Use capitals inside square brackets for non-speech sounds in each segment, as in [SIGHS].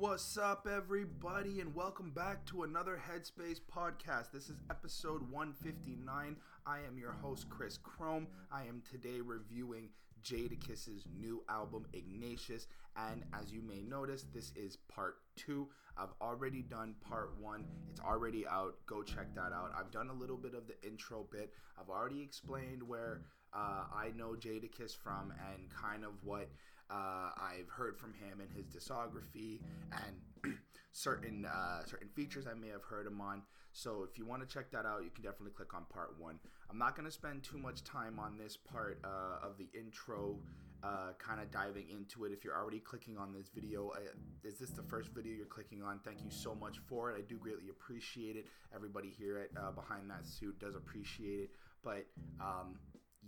What's up, everybody, and welcome back to another Headspace podcast. This is episode 159. I am your host, Chris Chrome. I am today reviewing Jadakiss's new album, Ignatius, and as you may notice, this is part two. I've already done part one, it's already out. Go check that out. I've done a little bit of the intro bit, I've already explained where uh, I know Jadakiss from and kind of what uh, I've heard from him in his discography and [CLEARS THROAT] certain uh, certain features I may have heard him on. So if you want to check that out, you can definitely click on part one. I'm not going to spend too much time on this part uh, of the intro, uh, kind of diving into it. If you're already clicking on this video, uh, is this the first video you're clicking on? Thank you so much for it. I do greatly appreciate it. Everybody here at uh, Behind That Suit does appreciate it. But um,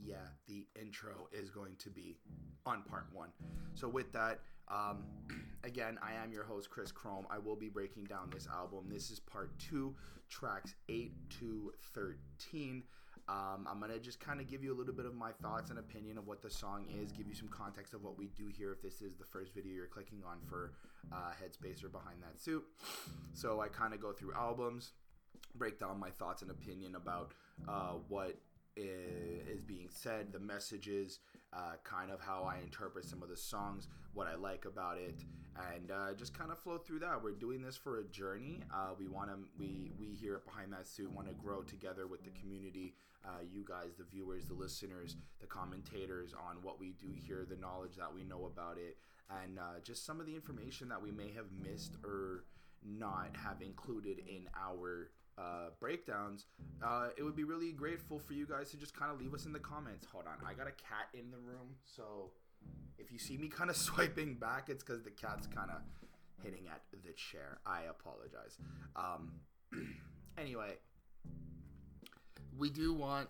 yeah, the intro is going to be on part one. So, with that, um, [CLEARS THROAT] again, I am your host, Chris Chrome. I will be breaking down this album. This is part two, tracks 8 to 13. Um, I'm going to just kind of give you a little bit of my thoughts and opinion of what the song is, give you some context of what we do here if this is the first video you're clicking on for uh, Headspace or Behind That Suit. So, I kind of go through albums, break down my thoughts and opinion about uh, what is being said, the messages, uh, kind of how I interpret some of the songs, what I like about it, and uh, just kind of flow through that. We're doing this for a journey. Uh, we want to, we we here at Behind That Suit want to grow together with the community, uh, you guys, the viewers, the listeners, the commentators on what we do here, the knowledge that we know about it, and uh, just some of the information that we may have missed or not have included in our uh, breakdowns, uh, it would be really grateful for you guys to just kind of leave us in the comments. Hold on, I got a cat in the room, so if you see me kind of [LAUGHS] swiping back, it's because the cat's kind of hitting at the chair. I apologize. Um, [CLEARS THROAT] anyway, we do want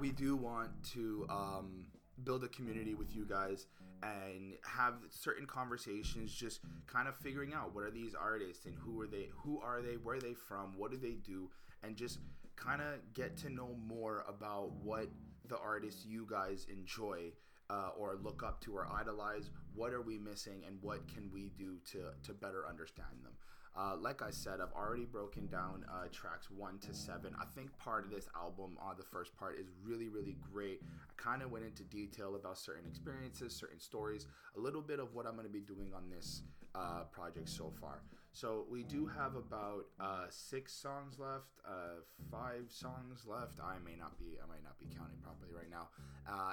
we do want to um, build a community with you guys and have certain conversations just kind of figuring out what are these artists and who are they who are they where are they from what do they do and just kind of get to know more about what the artists you guys enjoy uh, or look up to or idolize. What are we missing and what can we do to to better understand them uh, like I said, I've already broken down uh, tracks one to seven. I think part of this album, uh, the first part, is really, really great. I kind of went into detail about certain experiences, certain stories, a little bit of what I'm going to be doing on this uh, project so far. So we do have about uh, six songs left, uh, five songs left. I may not be, I might not be counting properly right now,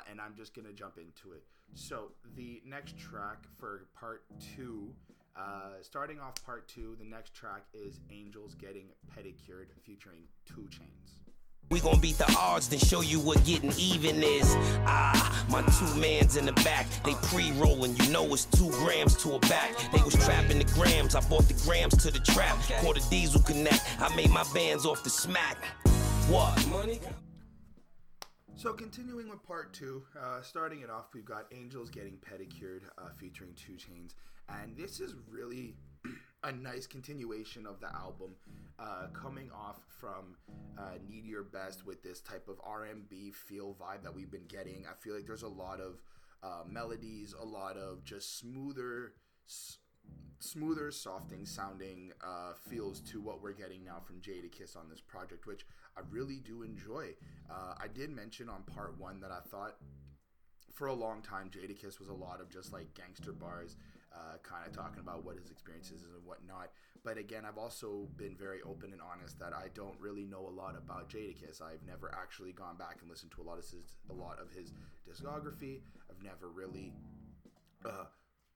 and I'm just going to jump into it. So the next track for part two. Uh, starting off part two, the next track is Angels Getting Pedicured featuring 2 Chainz. We gon' beat the odds, then show you what getting even is. Ah, my two mans in the back, they pre-rolling. You know it's two grams to a back. They was trapping the grams, I bought the grams to the trap. Caught a diesel connect, I made my bands off the smack. What? Money? So continuing with part two, uh, starting it off, we've got Angels Getting Pedicured uh, featuring 2 Chainz, and this is really [CLEARS THROAT] a nice continuation of the album, uh, coming off from uh, Need Your Best with this type of R&B feel vibe that we've been getting. I feel like there's a lot of uh, melodies, a lot of just smoother. S- smoother, softing sounding uh, feels to what we're getting now from Jadakiss on this project, which I really do enjoy. Uh, I did mention on part one that I thought for a long time Jadakiss was a lot of just like gangster bars, uh, kind of talking about what his experiences and whatnot. But again, I've also been very open and honest that I don't really know a lot about Jadakiss. I've never actually gone back and listened to a lot of his a lot of his discography. I've never really uh,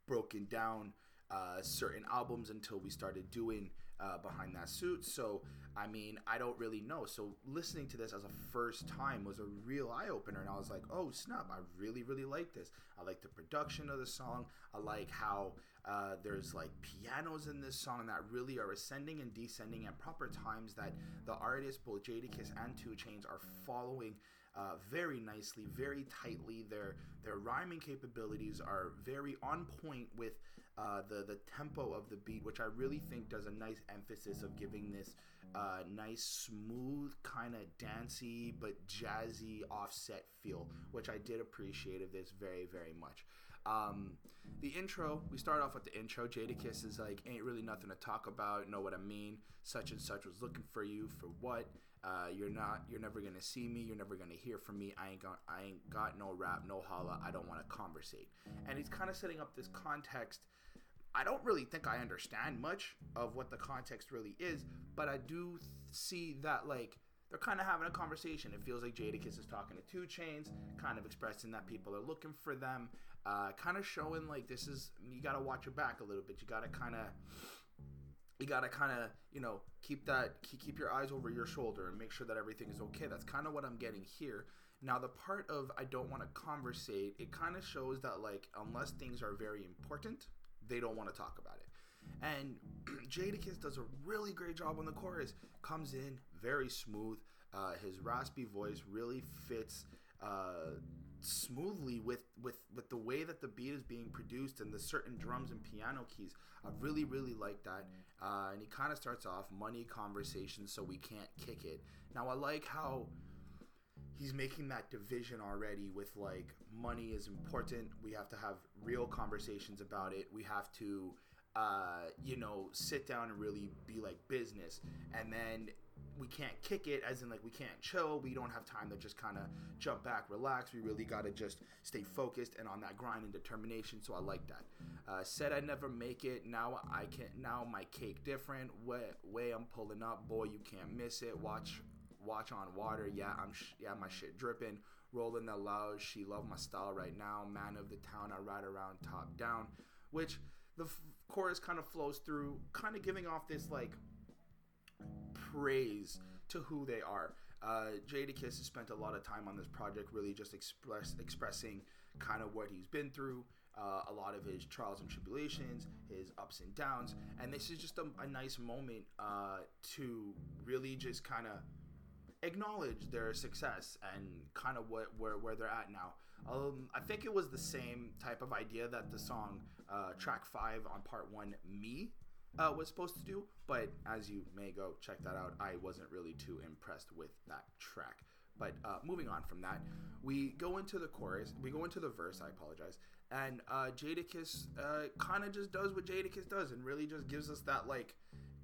broken down uh, certain albums until we started doing uh, behind that suit. So, I mean, I don't really know. So, listening to this as a first time was a real eye opener, and I was like, oh snap! I really, really like this. I like the production of the song. I like how uh, there's like pianos in this song that really are ascending and descending at proper times. That the artists, both Jadakiss and 2 Chainz, are following uh, very nicely, very tightly. Their their rhyming capabilities are very on point with uh, the the tempo of the beat, which I really think does a nice emphasis of giving this uh, nice, smooth, kind of dancey but jazzy offset feel, which I did appreciate of this very very much. Um, the intro, we start off with the intro. Jadakiss is like, ain't really nothing to talk about. Know what I mean? Such and such was looking for you for what? Uh, you're not. You're never gonna see me. You're never gonna hear from me. I ain't got. I ain't got no rap, no holla. I don't want to conversate. And he's kind of setting up this context. I don't really think I understand much of what the context really is, but I do see that like they're kind of having a conversation. It feels like Jadakiss is talking to 2 Chainz, kind of expressing that people are looking for them, uh, kind of showing like this is you got to watch your back a little bit. You got to kind of you got to kind of you know keep that keep your eyes over your shoulder and make sure that everything is okay that's kind of what i'm getting here now the part of i don't want to conversate it kind of shows that like unless things are very important they don't want to talk about it and [CLEARS THROAT] Jadakiss does a really great job on the chorus comes in very smooth uh, his raspy voice really fits uh, smoothly with with with the way that the beat is being produced and the certain drums and piano keys. I really really like that. Uh, and he kind of starts off money conversation, so we can't kick it. Now I like how he's making that division already with like money is important. We have to have real conversations about it. We have to uh, you know, sit down and really be like business. And then we can't kick it as in like we can't chill. We don't have time to just kind of jump back relax. We really got to just stay focused and on that grind and determination. So i like that. Uh, said i'd never make it. Now i can now my cake different. Way i'm pulling up. Boy you can't miss it. Watch watch on water. Yeah i'm sh- yeah my shit dripping. Rolling the loud she love my style right now. Man of the town i ride around top down which the f- chorus kind of flows through kind of giving off this like praise to who they are. Uh, Jadakiss has spent a lot of time on this project, really just express expressing kind of what he's been through, uh, a lot of his trials and tribulations, his ups and downs, and this is just a, a nice moment uh, to really just kind of acknowledge their success and kind of what where where they're at now. Um, I think it was the same type of idea that the song uh, track five on part one, "Me," uh, was supposed to do. But as you may go check that out, I wasn't really too impressed with that track. But uh, moving on from that, we go into the chorus. We go into the verse. I apologize. And uh, Jadakiss uh, kind of just does what Jadakiss does, and really just gives us that like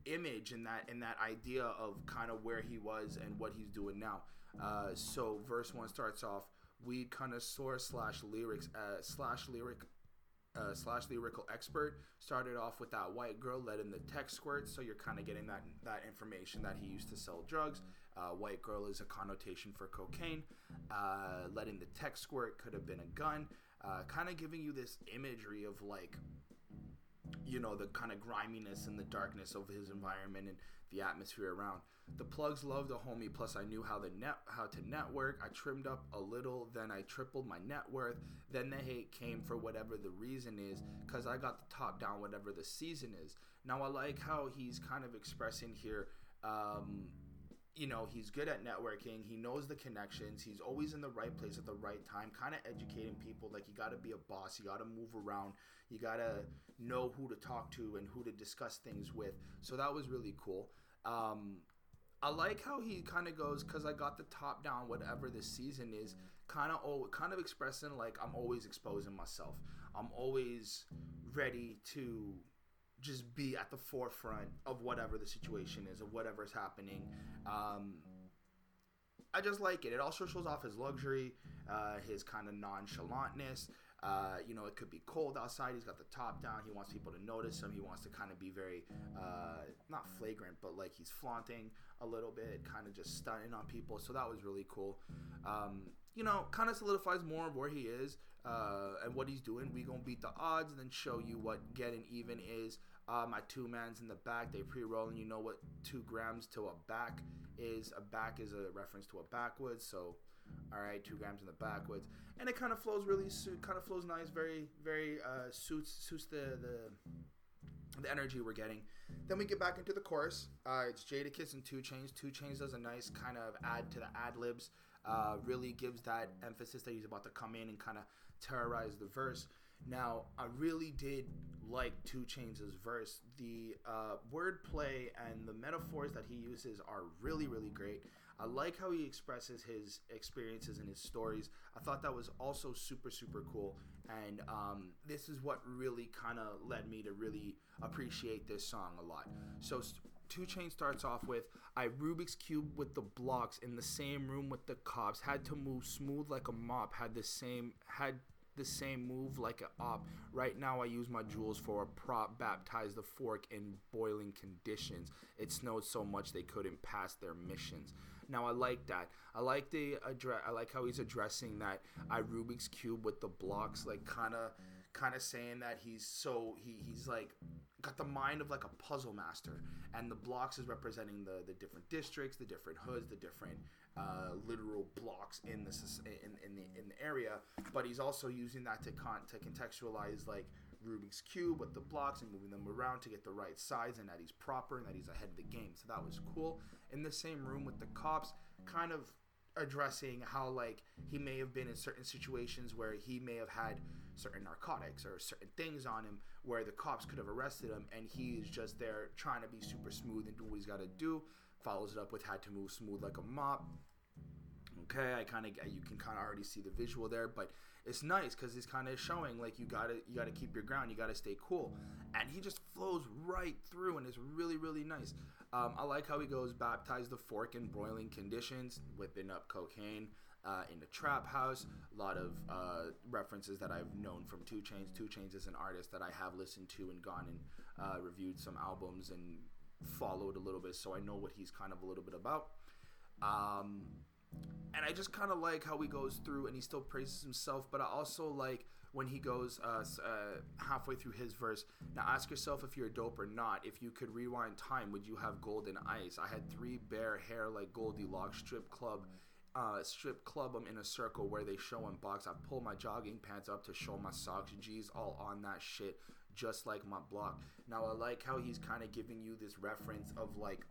image and that and that idea of kind of where he was and what he's doing now. Uh, so verse one starts off. We kind of source slash lyrics uh, slash lyric uh, slash lyrical expert started off with that white girl letting the text squirt so you're kind of getting that that information that he used to sell drugs uh, white girl is a connotation for cocaine uh, letting the text squirt could have been a gun uh, kind of giving you this imagery of like you know the kind of griminess and the darkness of his environment and the atmosphere around the plugs loved the homie. Plus, I knew how the net how to network. I trimmed up a little, then I tripled my net worth. Then the hate came for whatever the reason is, cause I got the top down whatever the season is. Now I like how he's kind of expressing here. Um, you know, he's good at networking. He knows the connections. He's always in the right place at the right time, kind of educating people. Like, you got to be a boss. You got to move around. You got to know who to talk to and who to discuss things with. So that was really cool. Um, I like how he kind of goes because I got the top down, whatever this season is, kind of kind of expressing like I'm always exposing myself. I'm always ready to just be at the forefront of whatever the situation is, of whatever's happening. Um, I just like it. It also shows off his luxury, uh, his kind of nonchalantness. Uh, you know, it could be cold outside. He's got the top down. He wants people to notice him. He wants to kind of be very, uh, not flagrant, but like he's flaunting a little bit, kind of just stunning on people. So that was really cool. Um, you know, kind of solidifies more of where he is uh, and what he's doing. We gonna beat the odds and then show you what getting even is. Uh, my two mans in the back, they pre roll, and You know what two grams to a back is. A back is a reference to a backwoods. So all right, two grams in the backwoods, and it kind of flows really, kind of flows nice, very, very uh, suits suits the the the energy we're getting. Then we get back into the chorus. Uh, it's Jadakiss and 2 Chainz. 2 Chainz does a nice kind of add to the ad libs. Uh, really gives that emphasis that he's about to come in and kind of terrorize the verse. Now, I really did like 2 Chainz' verse. The uh, wordplay and the metaphors that he uses are really, really great. I like how he expresses his experiences and his stories. I thought that was also super, super cool. and um, this is what really kind of led me to really appreciate this song a lot. So. 2 Chain starts off with I Rubik's Cube with the blocks in the same room with the cops. Had to move smooth like a mop. Had the same had the same move like a op. Right now I use my jewels for a prop. Baptize the fork in boiling conditions. It snowed so much they couldn't pass their missions. Now I like that. I like the address. I like how he's addressing that I Rubik's cube with the blocks, like kind of, kind of saying that he's so he he's like got the mind of like a puzzle master, and the blocks is representing the the different districts, the different hoods, the different uh, literal blocks in the in, in the in the area. But he's also using that to con to contextualize like Rubik's cube with the blocks and moving them around to get the right size and that he's proper and that he's ahead of the game. So that was cool. In the same room with the cops, kind of addressing how like he may have been in certain situations where he may have had certain narcotics or certain things on him where the cops could have arrested him and he's just there trying to be super smooth and do what he's got to do. Follows it up with had to move smooth like a mop. Okay i kind of you can kind of already see the visual there but it's nice because he's kind of showing like you gotta you gotta keep your ground you gotta stay cool. And he just flows right through and it's really really nice. Um, i like how he goes baptize the fork in broiling conditions whipping up cocaine uh, in the trap house a lot of uh, references that i've known from 2 Chainz 2 Chainz is an artist that i have listened to and gone and uh, reviewed some albums and followed a little bit so i know what he's kind of a little bit about um, and I just kind of like how he goes through and he still praises himself, but I also like when he goes uh, uh, halfway through his verse. Now ask yourself if you're dope or not. If you could rewind time, would you have golden ice? I had three bare hair like Goldilocks strip club. Uh, strip club them in a circle where they show and box. I pull my jogging pants up to show my socks. And G's all on that shit, just like my block. Now I like how he's kind of giving you this reference of like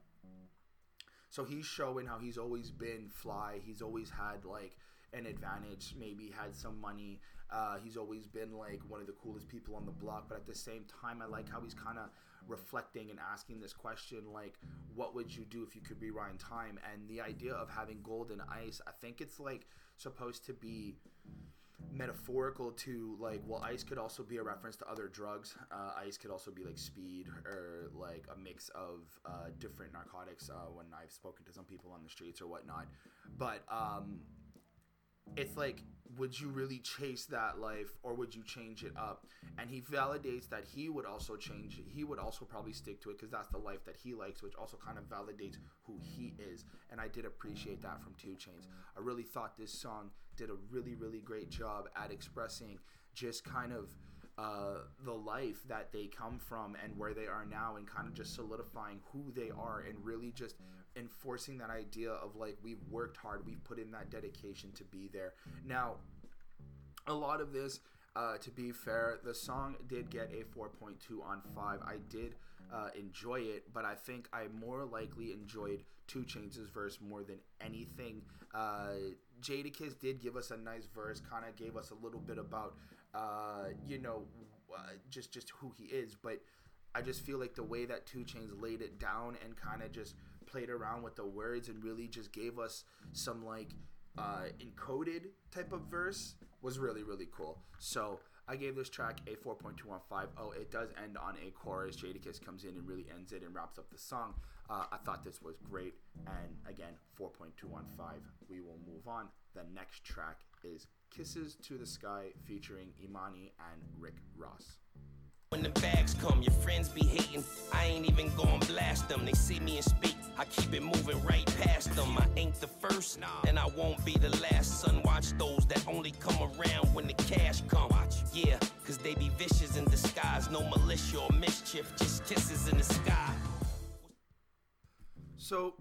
so he's showing how he's always been fly. He's always had like an advantage. Maybe had some money. Uh, he's always been like one of the coolest people on the block. But at the same time, I like how he's kind of reflecting and asking this question like, what would you do if you could rewind time? And the idea of having gold and ice, I think it's like supposed to be metaphorical to like well ice could also be a reference to other drugs uh, ice could also be like speed or like a mix of uh, different narcotics uh, when i've spoken to some people on the streets or whatnot but um, it's like would you really chase that life or would you change it up and he validates that he would also change it. he would also probably stick to it because that's the life that he likes which also kind of validates who he is and i did appreciate that from 2 Chainz i really thought this song did a really really great job at expressing just kind of uh, the life that they come from and where they are now and kind of just solidifying who they are and really just enforcing that idea of like we've worked hard we've put in that dedication to be there now a lot of this uh, to be fair the song did get a 4.2 on 5 i did uh, enjoy it, but I think I more likely enjoyed 2 Chainz' verse more than anything. Uh, Jadakiss did give us a nice verse, kind of gave us a little bit about, uh, you know, uh, just just who he is. But I just feel like the way that 2 Chainz laid it down and kind of just played around with the words and really just gave us some like uh, encoded type of verse was really really cool. So I gave this track a 4.215. Oh, it does end on a chorus. Jadakiss comes in and really ends it and wraps up the song. Uh, I thought this was great. And again, 4.215. We will move on. The next track is Kisses to the Sky featuring Emanny and Rick Ross. When the bags come, your friends be hating. I ain't even gon' blast them. They see me and speak. I keep it moving right past them. I ain't the first, and I won't be the last. Son, watch those that only come around when the cash come. Watch, yeah, cause they be vicious in disguise. No militia or mischief, just kisses in the sky. So,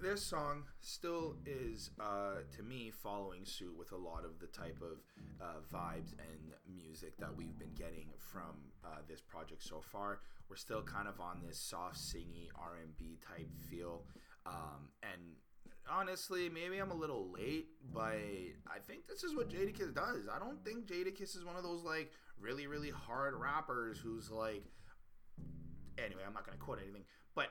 this song still is, uh, to me, following suit with a lot of the type of uh, vibes and music that we've been getting from uh, this project so far. We're still kind of on this soft, singy R&B type feel, um, and honestly, maybe I'm a little late, but I think this is what Jadakiss does. I don't think Jadakiss is one of those like really, really hard rappers who's like. Anyway, I'm not gonna quote anything, but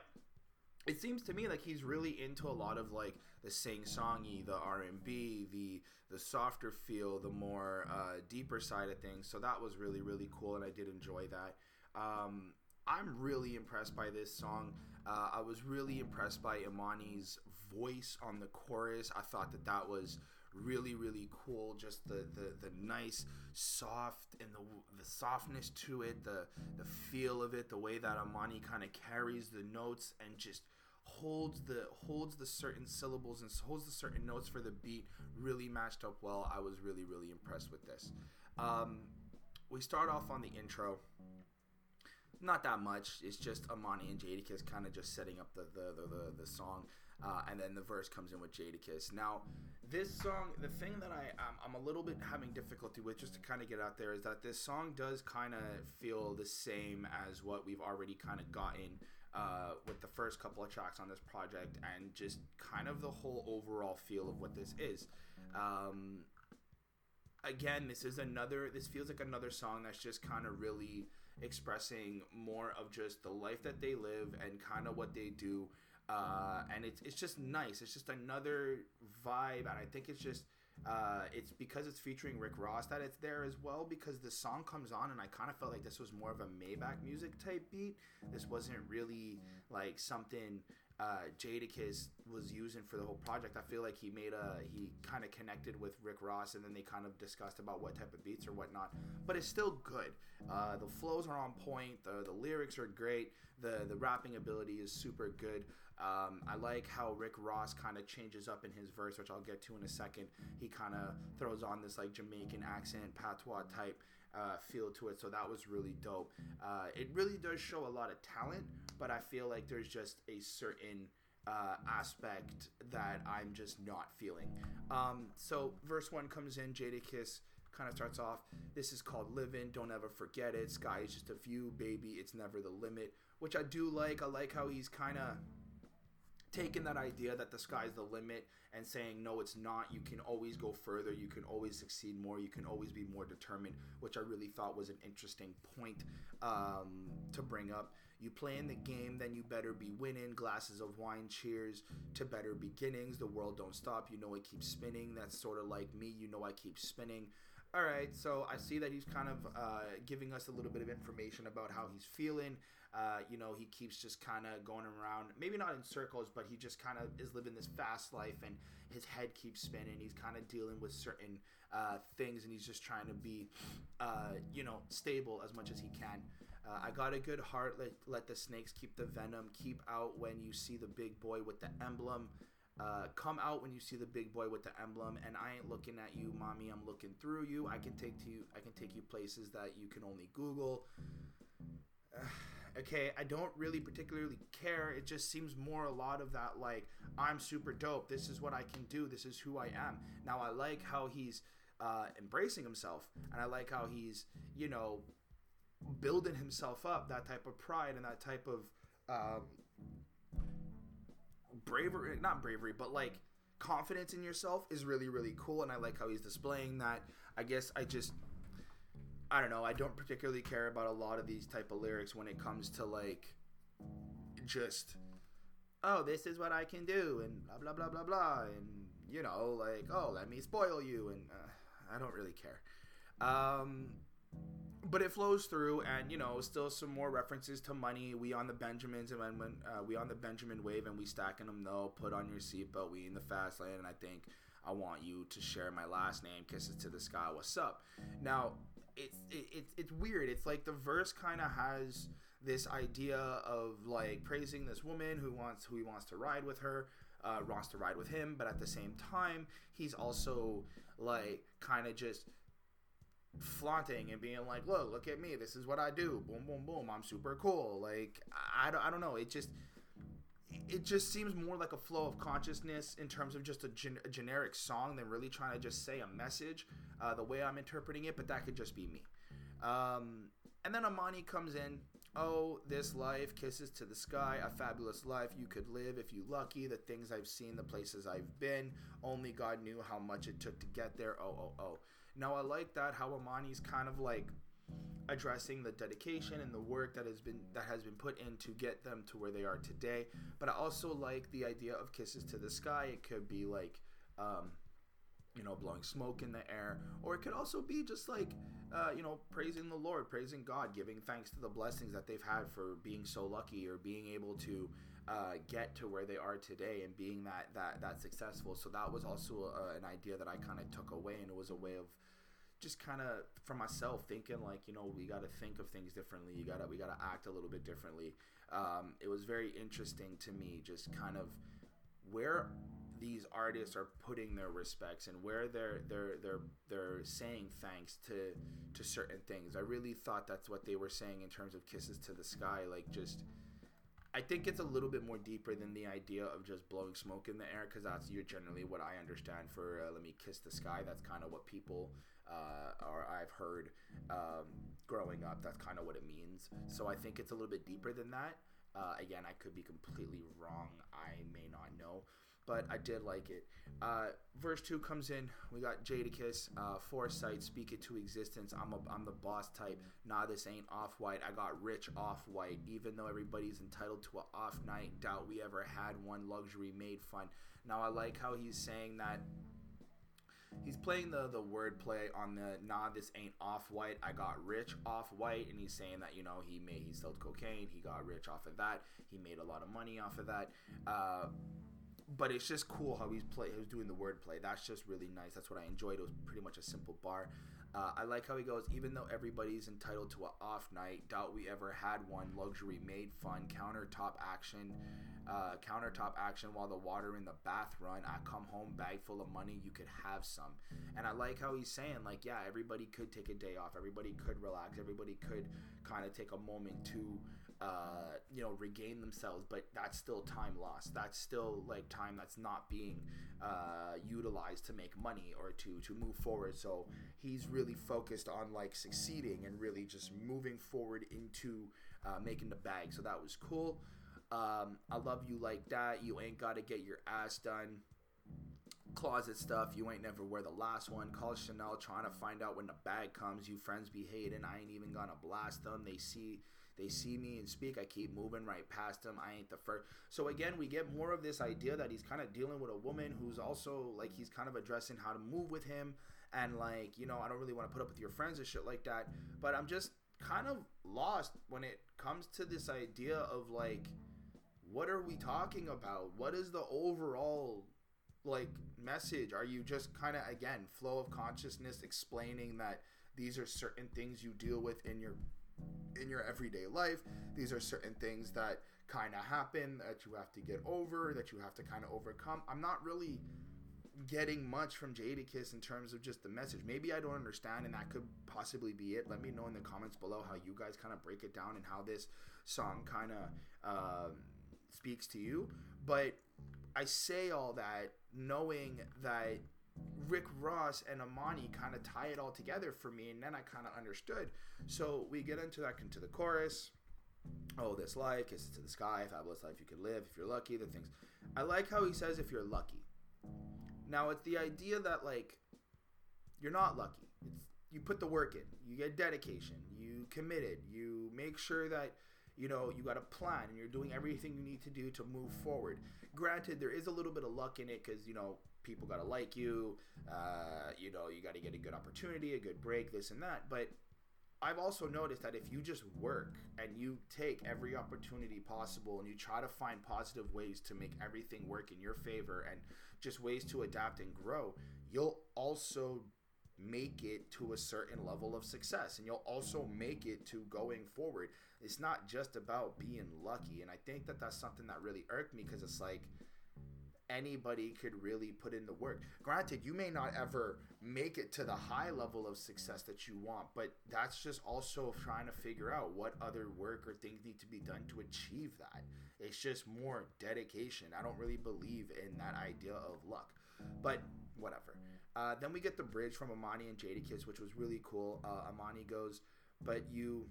it seems to me like he's really into a lot of like the sing songy, the R and B, the the softer feel, the more uh, deeper side of things. So that was really really cool, and I did enjoy that. Um, I'm really impressed by this song. Uh, I was really impressed by Emanny's voice on the chorus. I thought that that was really really cool just the the, the nice soft and the the softness to it the the feel of it the way that Emanny kind of carries the notes and just holds the holds the certain syllables and holds the certain notes for the beat really matched up well i was really really impressed with this um, we start off on the intro not that much it's just Emanny and jadakiss kind of just setting up the the, the, the, the song uh, and then the verse comes in with Jadakiss. Now, this song, the thing that I um, I'm a little bit having difficulty with, just to kind of get out there, is that this song does kind of feel the same as what we've already kind of gotten uh, with the first couple of tracks on this project, and just kind of the whole overall feel of what this is. Um, again, this is another. This feels like another song that's just kind of really expressing more of just the life that they live and kind of what they do uh, and it's it's just nice. It's just another vibe, and I think it's just uh, it's because it's featuring Rick Ross that it's there as well. Because the song comes on, and I kind of felt like this was more of a Maybach music type beat. This wasn't really like something uh, Jadakiss was using for the whole project. I feel like he made a he kind of connected with Rick Ross, and then they kind of discussed about what type of beats or whatnot. But it's still good. Uh, the flows are on point. The the lyrics are great. The the rapping ability is super good. Um, I like how Rick Ross kind of changes up in his verse, which I'll get to in a second. He kind of throws on this like Jamaican accent, patois type uh, feel to it. So that was really dope. Uh, it really does show a lot of talent, but I feel like there's just a certain uh, aspect that I'm just not feeling. Um, so verse one comes in, Jadakiss kind of starts off. This is called Living. Don't ever forget it. Sky is just a view, baby. It's never the limit, which I do like. I like how he's kind of taking that idea that the sky's the limit and saying no it's not. You can always go further. You can always succeed more. You can always be more determined which i really thought was an interesting point um, to bring up. You play in the game then you better be winning. Glasses of wine cheers to better beginnings. The world don't stop. You know it keeps spinning. That's sort of like me. You know i keep spinning. All right. So i see that he's kind of uh, giving us a little bit of information about how he's feeling uh, you know, he keeps just kind of going around, maybe not in circles, but he just kind of is living this fast life and his head keeps spinning. He's kind of dealing with certain uh, things and he's just trying to be, uh, you know, stable as much as he can. Uh, I got a good heart. Let, let the snakes keep the venom. Keep out when you see the big boy with the emblem. Uh, come out when you see the big boy with the emblem and i ain't looking at you mommy i'm looking through you i can take to you i can take you places that you can only google [SIGHS] okay i don't really particularly care. It just seems more a lot of that like i'm super dope. This is what i can do. This is who i am. Now i like how he's uh, embracing himself and i like how he's you know building himself up that type of pride and that type of um, bravery not bravery but like confidence in yourself is really really cool and i like how he's displaying that. I guess i just I don't know. I don't particularly care about a lot of these type of lyrics when it comes to like just oh this is what I can do and blah blah blah blah blah and you know like oh let me spoil you and uh, I don't really care. Um, but it flows through and you know still some more references to money we on the benjamins and when, when uh, we on the benjamin wave and we stacking them though put on your seatbelt we in the fast lane and i think i want you to share my last name kisses to the sky what's up now it's it, it's weird. It's like the verse kind of has this idea of like praising this woman who wants who he wants to ride with her, uh, wants to ride with him, but at the same time he's also like kind of just flaunting and being like, look, look at me, this is what I do, boom, boom, boom, I'm super cool. Like I, I don't, I don't know, it just it just seems more like a flow of consciousness in terms of just a, gen- a generic song than really trying to just say a message uh, the way I'm interpreting it, but that could just be me. Um, and then Emanny comes in. Oh, this life, kisses to the sky, a fabulous life you could live if you lucky. The things I've seen, the places I've been, only God knew how much it took to get there. Oh, oh, oh. Now I like that how Emanny's kind of like addressing the dedication and the work that has been that has been put in to get them to where they are today. But I also like the idea of kisses to the sky. It could be like, um, you know, blowing smoke in the air, or it could also be just like, uh, you know, praising the Lord, praising God, giving thanks to the blessings that they've had for being so lucky or being able to uh, get to where they are today and being that that that successful. So that was also uh, an idea that I kind of took away, and it was a way of just kind of for myself thinking like you know we got to think of things differently you gotta we gotta act a little bit differently. Um, it was very interesting to me just kind of where these artists are putting their respects and where they're they're they're they're saying thanks to to certain things. I really thought that's what they were saying in terms of kisses to the sky like just I think it's a little bit more deeper than the idea of just blowing smoke in the air because that's you're generally what I understand for uh, "Let Me Kiss the Sky." That's kind of what people uh, or I've heard um, growing up. That's kind of what it means. So I think it's a little bit deeper than that. Uh, again, I could be completely wrong. I may not know, but I did like it. Uh, verse two comes in. We got Jadakiss, uh, Foresight, speak it to existence. I'm a, I'm the boss type. Nah, this ain't off white. I got rich off white. Even though everybody's entitled to a off night, doubt we ever had one. Luxury made fun. Now I like how he's saying that he's playing the the wordplay on the nah this ain't off white i got rich off white and he's saying that you know he made he sold cocaine he got rich off of that he made a lot of money off of that uh, but it's just cool how he's play he's doing the wordplay. That's just really nice. That's what i enjoyed. It was pretty much a simple bar. Uh, I like how he goes, even though everybody's entitled to a off night, doubt we ever had one. Luxury made fun, countertop action, uh, countertop action while the water in the bath run. I come home bag full of money, you could have some. And I like how he's saying, like, yeah, everybody could take a day off, everybody could relax, everybody could kind of take a moment to, uh, you know, regain themselves, but that's still time lost. That's still like time that's not being uh, utilized to make money or to to move forward. So he's really focused on like succeeding and really just moving forward into uh, making the bag. So that was cool. Um, I love you like that. You ain't got to get your ass done. Closet stuff. You ain't never wear the last one. Call Chanel trying to find out when the bag comes. You friends be hating. I ain't even gonna blast them. They see they see me and speak. I keep moving right past them. I ain't the first. So again, we get more of this idea that he's kind of dealing with a woman who's also like he's kind of addressing how to move with him and like you know I don't really want to put up with your friends and shit like that. But I'm just kind of lost when it comes to this idea of like what are we talking about? What is the overall like message? Are you just kind of again flow of consciousness explaining that these are certain things you deal with in your in your everyday life? These are certain things that kind of happen that you have to get over, that you have to kind of overcome. I'm not really getting much from Jadakiss in terms of just the message. Maybe I don't understand, and that could possibly be it. Let me know in the comments below how you guys kind of break it down and how this song kind of um, speaks to you. But I say all that knowing that Rick Ross and Emanny kind of tie it all together for me, and then I kind of understood. So we get into that into the chorus. Oh, this life, kisses to the sky, fabulous life you could live if you're lucky. The things I like how he says if you're lucky. Now it's the idea that like you're not lucky. It's you put the work in, you get dedication, you committed, you make sure that you know you got a plan and you're doing everything you need to do to move forward granted there is a little bit of luck in it because you know people got to like you uh, you know you got to get a good opportunity a good break this and that. But I've also noticed that if you just work and you take every opportunity possible and you try to find positive ways to make everything work in your favor and just ways to adapt and grow, you'll also make it to a certain level of success and you'll also make it to going forward. It's not just about being lucky and i think that that's something that really irked me because it's like anybody could really put in the work. Granted you may not ever make it to the high level of success that you want but that's just also trying to figure out what other work or things need to be done to achieve that. It's just more dedication. I don't really believe in that idea of luck but whatever. Uh, then we get the bridge from Emanny and Jada Jadakiss, which was really cool. Uh, Emanny goes, "But you,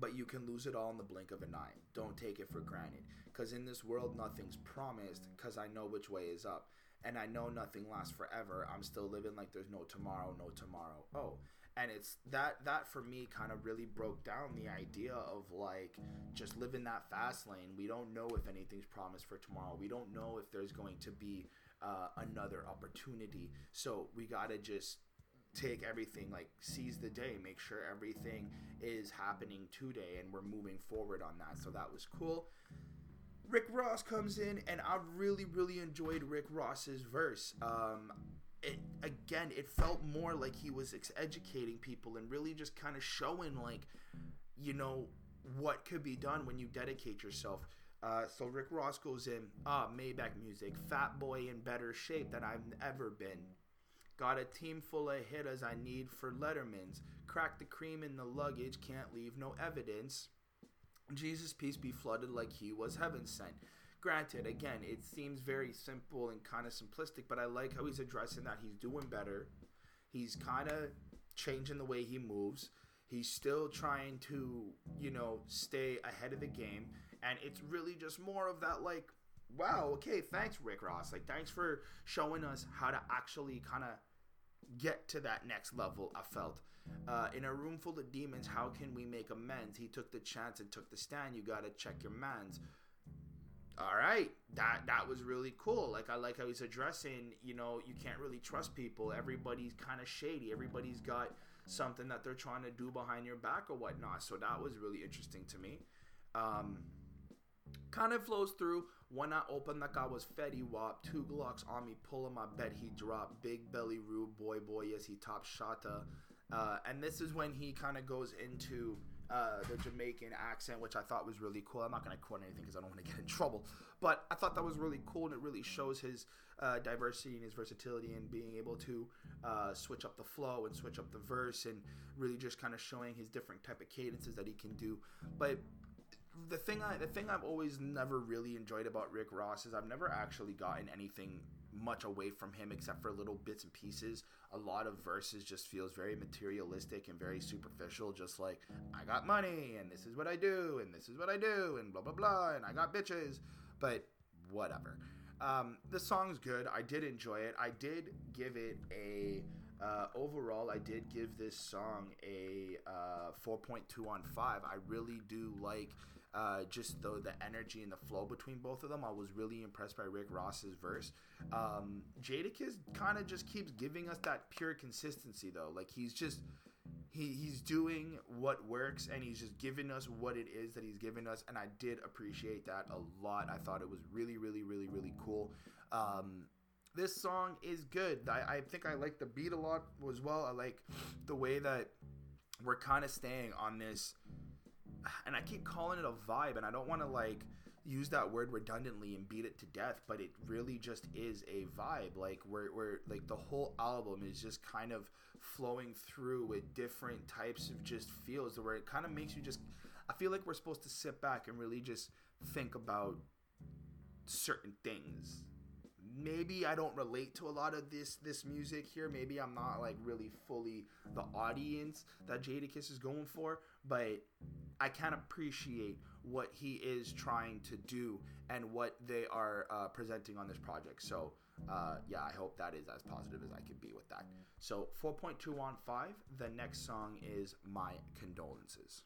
but you can lose it all in the blink of an eye. Don't take it for granted, because in this world nothing's promised. Because I know which way is up, and I know nothing lasts forever. I'm still living like there's no tomorrow, no tomorrow. Oh." and it's that that for me kind of really broke down the idea of like just living that fast lane we don't know if anything's promised for tomorrow we don't know if there's going to be uh, another opportunity so we gotta just take everything like seize the day make sure everything is happening today and we're moving forward on that. So that was cool. Rick ross comes in and i really really enjoyed rick ross's verse. Um, it again it felt more like he was educating people and really just kind of showing like you know what could be done when you dedicate yourself. Uh, so rick ross goes in ah maybach music fat boy in better shape than i've ever been got a team full of hitters i need for letterman's crack the cream in the luggage can't leave no evidence jesus peace be flooded like he was heaven sent granted, again, it seems very simple and kind of simplistic, but I like how he's addressing that he's doing better. He's kind of changing the way he moves. He's still trying to, you know, stay ahead of the game. And it's really just more of that, like, wow, okay, thanks, Rick Ross. Like, thanks for showing us how to actually kind of get to that next level. I felt. Uh, in a room full of demons, how can we make amends? He took the chance and took the stand. You got to check your mans all right that that was really cool like i like how he's addressing you know you can't really trust people everybody's kind of shady everybody's got something that they're trying to do behind your back or whatnot so that was really interesting to me um kind of flows through when I opened like I was Fetty Wap, two Glocks on me, pulling my bet he dropped, big belly rude boy boy, yes he top shotta. Uh, and this is when he kind of goes into uh, the Jamaican accent, which I thought was really cool. I'm not going to quote anything because I don't want to get in trouble, but I thought that was really cool and it really shows his uh, diversity and his versatility and being able to uh, switch up the flow and switch up the verse and really just kind of showing his different type of cadences that he can do. But the thing I the thing I've always never really enjoyed about Rick Ross is I've never actually gotten anything much away from him except for little bits and pieces. A lot of verses just feels very materialistic and very superficial, just like I got money and this is what I do and this is what I do and blah blah blah and I got bitches. But whatever. Um, the song's good. I did enjoy it. I did give it a uh, overall. I did give this song a uh, 4.2 on five. I really do like uh, just the the energy and the flow between both of them. I was really impressed by Rick Ross's verse. Um, Jadakiss kind of just keeps giving us that pure consistency though. Like he's just he he's doing what works and he's just giving us what it is that he's giving us and I did appreciate that a lot. I thought it was really really really really cool. Um, this song is good. I, I think I like the beat a lot as well. I like the way that we're kind of staying on this and I keep calling it a vibe, and I don't want to like use that word redundantly and beat it to death, but it really just is a vibe. Like where where like the whole album is just kind of flowing through with different types of just feels where it kind of makes you just I feel like we're supposed to sit back and really just think about certain things maybe I don't relate to a lot of this this music here. Maybe I'm not like really fully the audience that Jadakiss is going for, but I can appreciate what he is trying to do and what they are uh, presenting on this project. So uh, yeah, I hope that is as positive as I can be with that. So 4.2 on 5. The next song is My Condolences.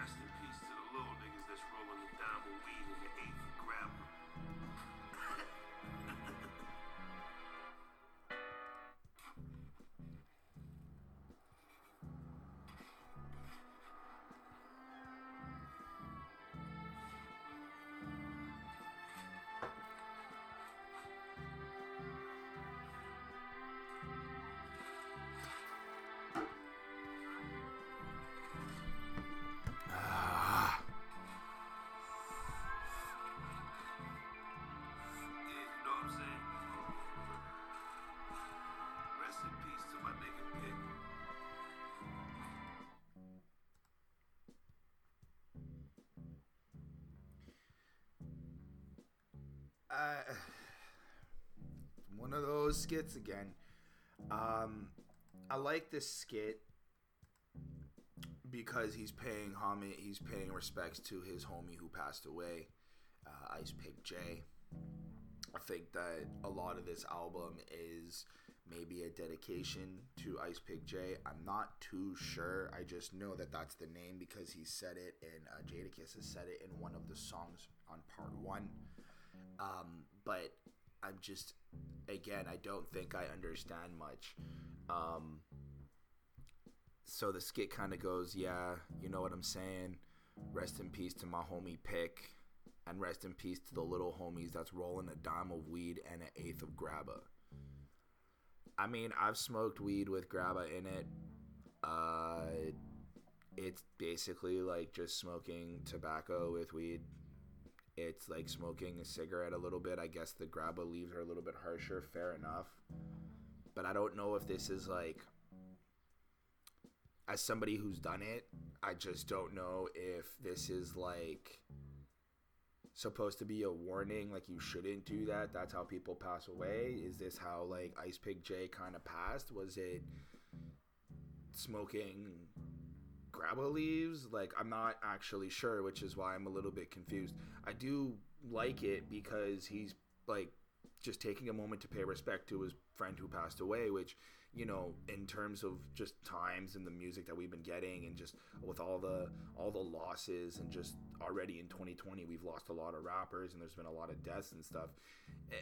Rest in peace to the little niggas that's rolling the dime of weed in the eighth grab. Uh, [SIGHS] one of those skits again. Um, I like this skit because he's paying homage, he's paying respects to his homie who passed away, uh, Ice Pick J. I think that a lot of this album is maybe a dedication to Ice Pick J. I'm not too sure. I just know that that's the name because he said it, and uh, Jadakiss has said it in one of the songs on part one. Um, but I'm just, again, I don't think I understand much. Um, so the skit kind of goes, yeah, you know what I'm saying. Rest in peace to my homie Pick, and rest in peace to the little homies that's rolling a dime of weed and an eighth of grabba. I mean, I've smoked weed with grabba in it. Uh, it's basically like just smoking tobacco with weed. It's like smoking a cigarette a little bit. I guess the grabba leaves are a little bit harsher. Fair enough. But I don't know if this is like as somebody who's done it, I just don't know if this is like supposed to be a warning like you shouldn't do that. That's how people pass away. Is this how like Ice Pick J kind of passed? Was it smoking grabba leaves? Like I'm not actually sure, which is why I'm a little bit confused. I do like it because he's like just taking a moment to pay respect to his friend who passed away, which you know in terms of just times and the music that we've been getting and just with all the all the losses and just already in 2020 we've lost a lot of rappers and there's been a lot of deaths and stuff Eh,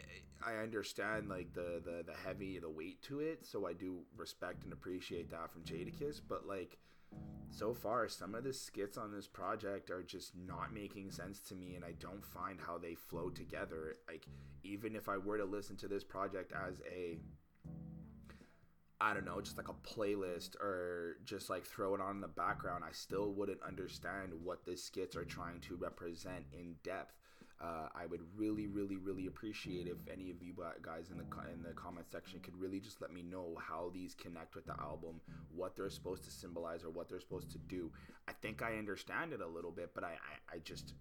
i understand like the the, the heavy the weight to it so i do respect and appreciate that from jadakiss but like so far some of the skits on this project are just not making sense to me and i don't find how they flow together like even if i were to listen to this project as a I don't know, just like a playlist or just like throw it on in the background, I still wouldn't understand what the skits are trying to represent in depth. Uh, I would really, really, really appreciate if any of you guys in the in the comment section could really just let me know how these connect with the album, what they're supposed to symbolize or what they're supposed to do. I think I understand it a little bit, but I, I, I just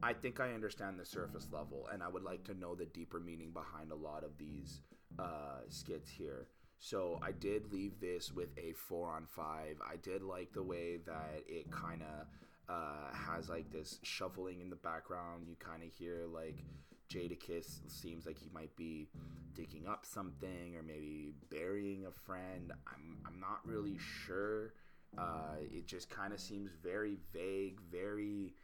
I think I understand the surface level, and I would like to know the deeper meaning behind a lot of these uh, skits here. So I did leave this with a four on five. I did like the way that it kind of uh, has like this shuffling in the background. You kind of hear like Jadakiss seems like he might be digging up something or maybe burying a friend. I'm I'm not really sure. Uh, it just kind of seems very vague, very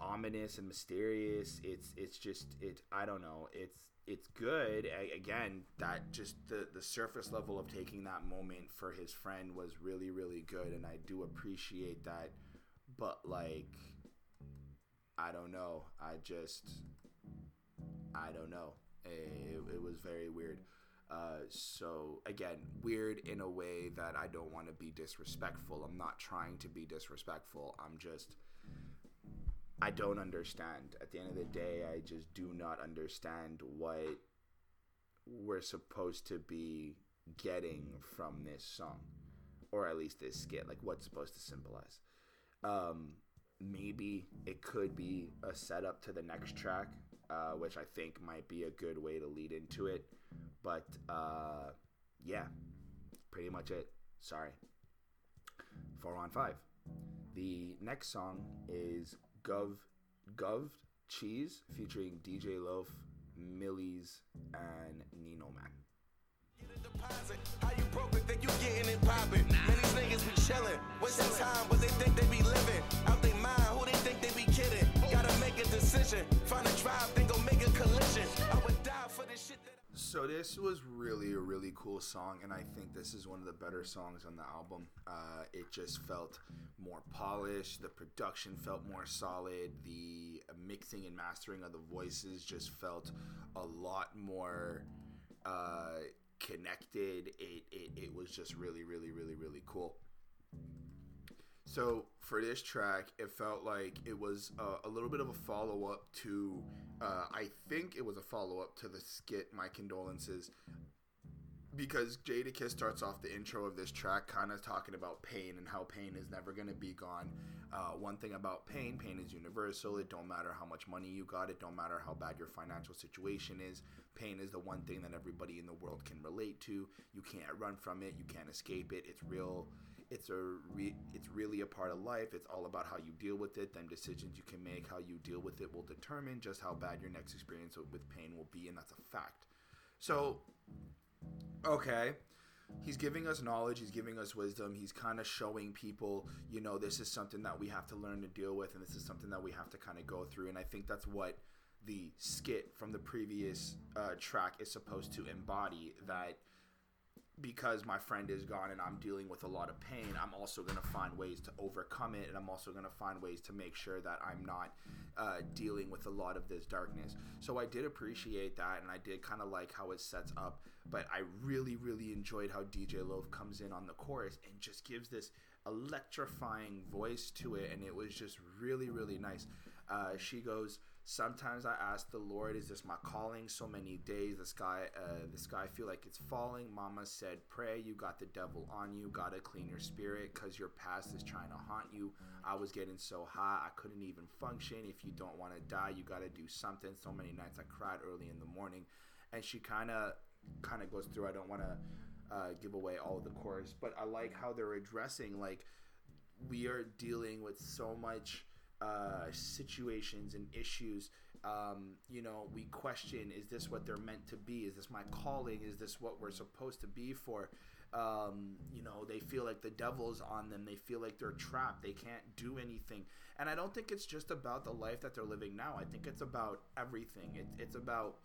ominous and mysterious. It's it's just it. I don't know. It's it's good. A- again, that just the the surface level of taking that moment for his friend was really really good, and I do appreciate that. But like, I don't know. I just I don't know. It, it was very weird. Uh, so again, weird in a way that I don't want to be disrespectful. I'm not trying to be disrespectful. I'm just I don't understand. At the end of the day, I just do not understand what we're supposed to be getting from this song, or at least this skit. Like, what's supposed to symbolize? Um, maybe it could be a setup to the next track, uh, which I think might be a good way to lead into it. But uh, yeah, pretty much it. Sorry. Four on five. The next song is Gov Goved Cheese featuring DJ Loaf, Millies, and Nino Man. Deposit. How you broke it, think you getting it poppin'. Man, these niggas niggas be chillin', wasting time, but they think they be living. Out they mind, who they think they be kidding. Gotta make a decision, find a drive, then go make a collision. I would die for this shit that So this was really a really cool song, and I think this is one of the better songs on the album. Uh, it just felt more polished. The production felt more solid. The mixing and mastering of the voices just felt a lot more uh, connected. It, it it was just really really really really cool. So for this track, it felt like it was uh, a little bit of a follow up to, uh, I think it was a follow up to the skit "My Condolences," because Jadakiss starts off the intro of this track kind of talking about pain and how pain is never going to be gone. Uh, one thing about pain, pain is universal. It don't matter how much money you got. It don't matter how bad your financial situation is. Pain is the one thing that everybody in the world can relate to. You can't run from it. You can't escape it. It's real. It's a re- it's really a part of life. It's all about how you deal with it. Them decisions you can make, how you deal with it, will determine just how bad your next experience with pain will be, and that's a fact. So okay. He's giving us knowledge. He's giving us wisdom. He's kind of showing people you know this is something that we have to learn to deal with and this is something that we have to kind of go through and i think that's what the skit from the previous uh, track is supposed to embody that because my friend is gone and I'm dealing with a lot of pain, I'm also going to find ways to overcome it, and I'm also going to find ways to make sure that I'm not uh, dealing with a lot of this darkness. So I did appreciate that, and I did kind of like how it sets up. But I really, really enjoyed how DJ Loaf comes in on the chorus and just gives this electrifying voice to it, and it was just really, really nice. Uh, she goes. Sometimes I ask the Lord, "Is this my calling?" So many days, the sky, uh, the sky feel like it's falling. Mama said, "Pray, you got the devil on you. Gotta clean your spirit, cause your past is trying to haunt you." I was getting so high, I couldn't even function. If you don't want to die, you gotta do something. So many nights I cried early in the morning, and she kind of, kind of goes through. I don't want to uh, give away all of the chorus, but I like how they're addressing like we are dealing with so much uh, situations and issues. Um, you know, we question: Is this what they're meant to be? Is this my calling? Is this what we're supposed to be for? Um, you know, they feel like the devil's on them. They feel like they're trapped. They can't do anything. And I don't think it's just about the life that they're living now. I think it's about everything. It, it's about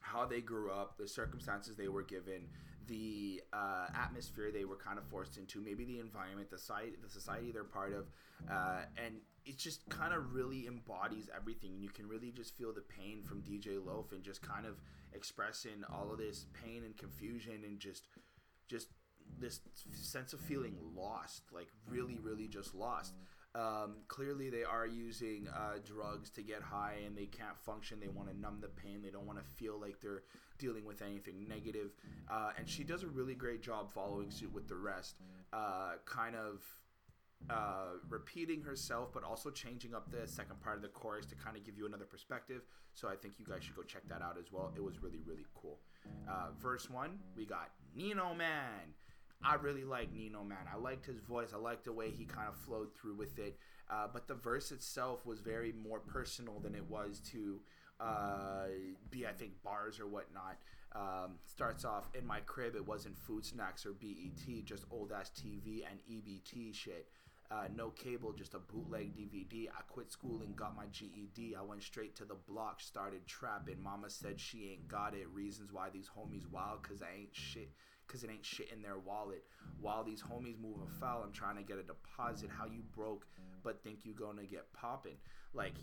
how they grew up, the circumstances they were given, the uh, atmosphere they were kind of forced into, maybe the environment, the society, the society they're part of, uh, and it just kind of really embodies everything. and You can really just feel the pain from DJ Loaf and just kind of expressing all of this pain and confusion and just, just this sense of feeling lost, like really, really just lost. Um, clearly, they are using uh, drugs to get high and they can't function. They want to numb the pain. They don't want to feel like they're dealing with anything negative. Uh, and she does a really great job following suit with the rest, uh, kind of uh, repeating herself, but also changing up the second part of the chorus to kind of give you another perspective. So I think you guys should go check that out as well. It was really, really cool. Uh, verse one, we got Nino Man. I really like Nino Man. I liked his voice. I liked the way he kind of flowed through with it. Uh, but the verse itself was very more personal than it was to uh, be, I think, bars or whatnot. Um, starts off in my crib. It wasn't food snacks or BET, just old ass TV and EBT shit. Uh, no cable, just a bootleg DVD. I quit school and got my GED. I went straight to the block, started trapping. Mama said she ain't got it. Reasons why these homies wild, cause I ain't shit because it ain't shit in their wallet. While these homies moving foul, I'm trying to get a deposit. How you broke, but think you gonna get popping? Like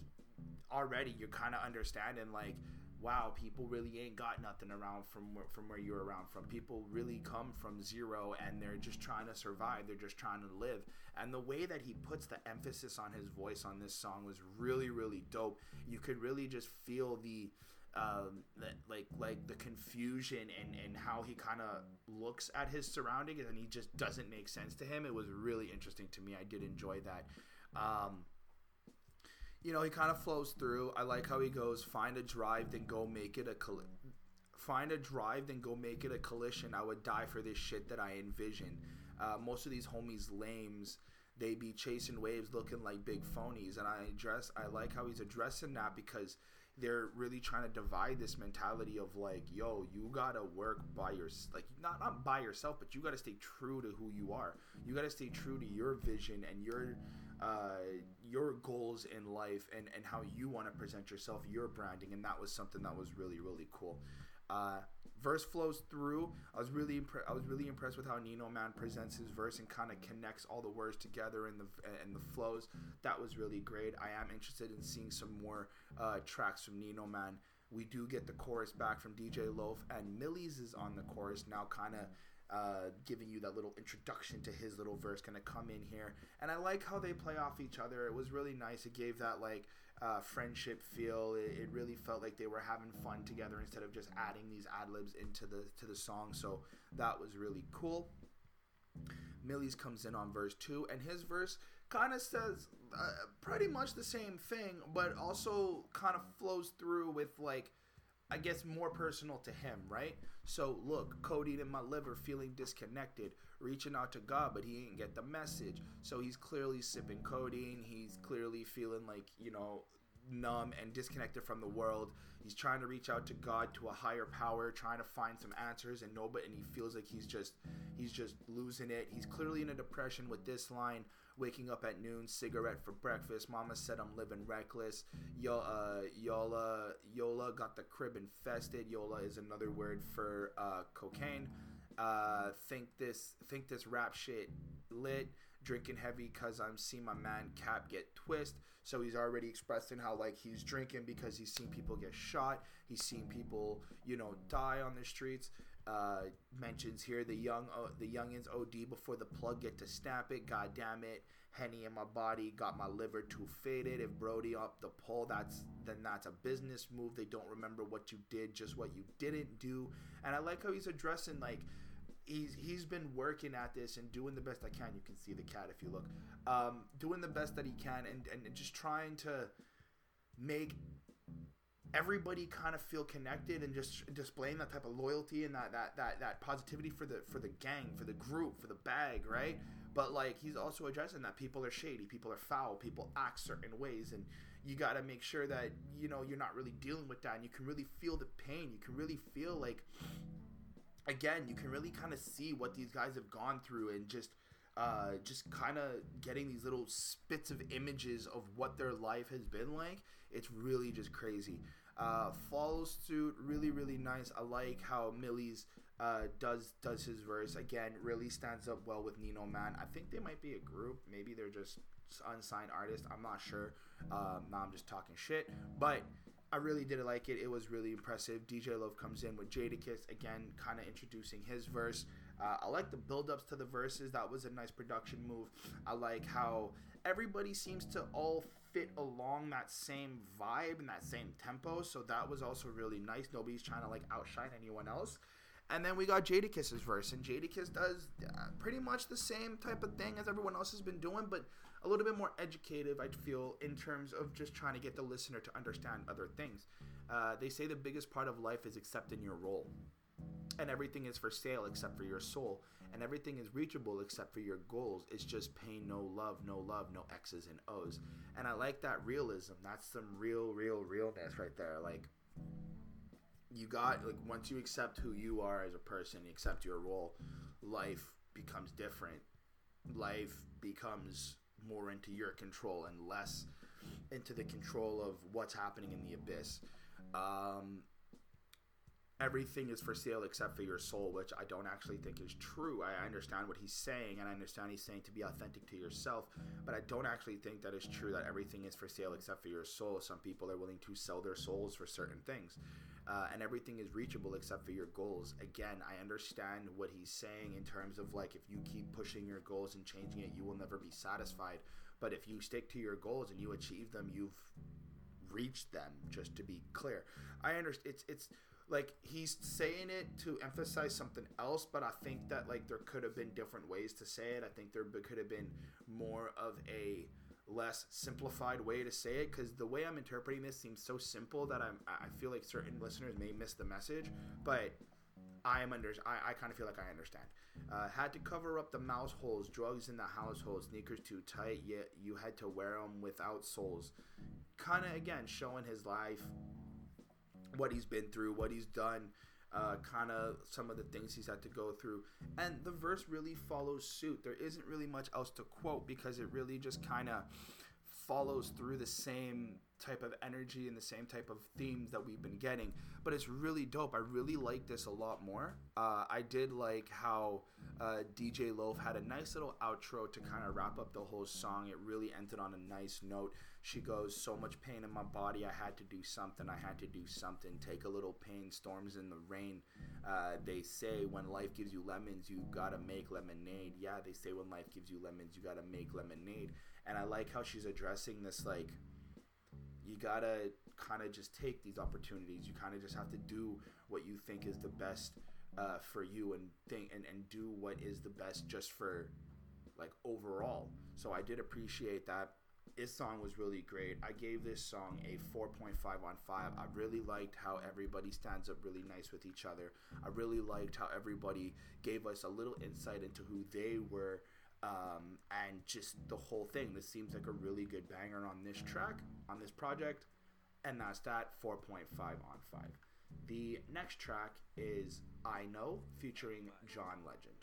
already, you're kind of understanding like. Wow, people really ain't got nothing around from where, from where you're around from. People really come from zero and they're just trying to survive. They're just trying to live. And the way that he puts the emphasis on his voice on this song was really, really dope. You could really just feel the um, that like like the confusion and and how he kind of looks at his surroundings and he just doesn't make sense to him. It was really interesting to me. I did enjoy that. Um, you know, he kind of flows through. I like how he goes, find a drive, then go make it a coll- find a drive, then go make it a collision. I would die for this shit that I envision. Uh, most of these homies lames they be chasing waves looking like big phonies and i address i like how he's addressing that because they're really trying to divide this mentality of like, yo, you gotta work by your like not not by yourself, but you gotta stay true to who you are. You gotta stay true to your vision and your uh, your goals in life and and how you want to present yourself, your branding, and that was something that was really really cool. Uh, verse flows through. I was really impre- I was really impressed with how Nino Man presents his verse and kind of connects all the words together in the and the flows. That was really great. I am interested in seeing some more uh, tracks from Nino Man. We do get the chorus back from DJ Loaf, and Millies is on the chorus now, kind of. Uh, giving you that little introduction to his little verse, kind of come in here, and I like how they play off each other. It was really nice. It gave that like uh, friendship feel. It, it, really felt like they were having fun together instead of just adding these ad libs into the to the song. So that was really cool. Millies comes in on verse two, and his verse kind of says uh, pretty much the same thing, but also kind of flows through with like. I guess more personal to him, right? So look, codeine in my liver, feeling disconnected, reaching out to God, but he ain't get the message. So he's clearly sipping codeine. He's clearly feeling like you know numb and disconnected from the world. He's trying to reach out to God, to a higher power, trying to find some answers, and nobody. And he feels like he's just he's just losing it. He's clearly in a depression with this line. Waking up at noon, cigarette for breakfast. Mama said I'm living reckless. Yo, uh, Yola, Yola got the crib infested. Yola is another word for uh, cocaine. Uh, think this, think this rap shit lit. Drinking heavy cause I'm seeing my man Cap get twist. So he's already expressing how like he's drinking because he's seen people get shot. He's seen people, you know, die on the streets. Uh, mentions here the young uh, the youngins OD before the plug get to snap it. God damn it, Henny in my body got my liver too faded. If Brody up the pole, that's then that's a business move. They don't remember what you did, just what you didn't do. And I like how he's addressing like he's he's been working at this and doing the best I can. You can see the cat if you look, um, doing the best that he can and and just trying to make everybody kind of feel connected and just displaying that type of loyalty and that that that that positivity for the for the gang, for the group, for the bag, right? But like he's also addressing that people are shady, people are foul, people act certain ways and you got to make sure that you know you're not really dealing with that and you can really feel the pain. You can really feel like again, you can really kind of see what these guys have gone through and just uh, just kind of getting these little spits of images of what their life has been like. It's really just crazy. Uh, follows suit really really nice. I like how Millies uh, does does his verse again. Really stands up well with Nino Man. I think they might be a group. Maybe they're just unsigned artists. I'm not sure. Um, now I'm just talking shit, but. I really did like it. It was really impressive. DJ Love comes in with Jadakiss again, kind of introducing his verse. Uh, I like the build-ups to the verses. That was a nice production move. I like how everybody seems to all fit along that same vibe and that same tempo. So that was also really nice. Nobody's trying to like outshine anyone else. And then we got Jadakiss's verse, and Jadakiss does uh, pretty much the same type of thing as everyone else has been doing, but a little bit more educative, I feel, in terms of just trying to get the listener to understand other things. Uh, they say the biggest part of life is accepting your role. And everything is for sale except for your soul. And everything is reachable except for your goals. It's just pain, no love, no love, no X's and O's. And I like that realism. That's some real, real realness right there. Like, you got, like, once you accept who you are as a person, you accept your role, life becomes different. Life becomes more into your control and less into the control of what's happening in the abyss. Um, everything is for sale except for your soul, which I don't actually think is true. I understand what he's saying, and I understand he's saying to be authentic to yourself, but I don't actually think that is true that everything is for sale except for your soul. Some people are willing to sell their souls for certain things. Uh, and everything is reachable except for your goals. Again, I understand what he's saying in terms of like if you keep pushing your goals and changing it, you will never be satisfied. But if you stick to your goals and you achieve them, you've reached them. Just to be clear, I understand. It's it's like he's saying it to emphasize something else, but I think that like there could have been different ways to say it. I think there could have been more of a less simplified way to say it because the way I'm interpreting this seems so simple that I'm I feel like certain listeners may miss the message, but I am under I, I kind of feel like I understand. Uh, had to cover up the mouse holes, drugs in the household, sneakers too tight, yet you had to wear them without soles. Kind of again showing his life what he's been through, what he's done, uh, kind of some of the things he's had to go through. And the verse really follows suit. There isn't really much else to quote because it really just kind of follows through the same type of energy and the same type of themes that we've been getting. But it's really dope. I really like this a lot more. Uh, I did like how uh, DJ Loaf had a nice little outro to kind of wrap up the whole song. It really ended on a nice note. She goes, So much pain in my body, I had to do something, I had to do something. Take a little pain, storms in the rain. Uh, they say when life gives you lemons, you gotta make lemonade. Yeah, they say when life gives you lemons, you gotta make lemonade. And I like how she's addressing this, like, you gotta kind of just take these opportunities. You kind of just have to do what you think is the best uh, for you and think and, and do what is the best just for like overall. So I did appreciate that. This song was really great. I gave this song a 4.5 on 5. I really liked how everybody stands up really nice with each other. I really liked how everybody gave us a little insight into who they were um, and just the whole thing. This seems like a really good banger on this track, on this project, and that's that 4.5 on 5. The next track is I Know featuring John Legend.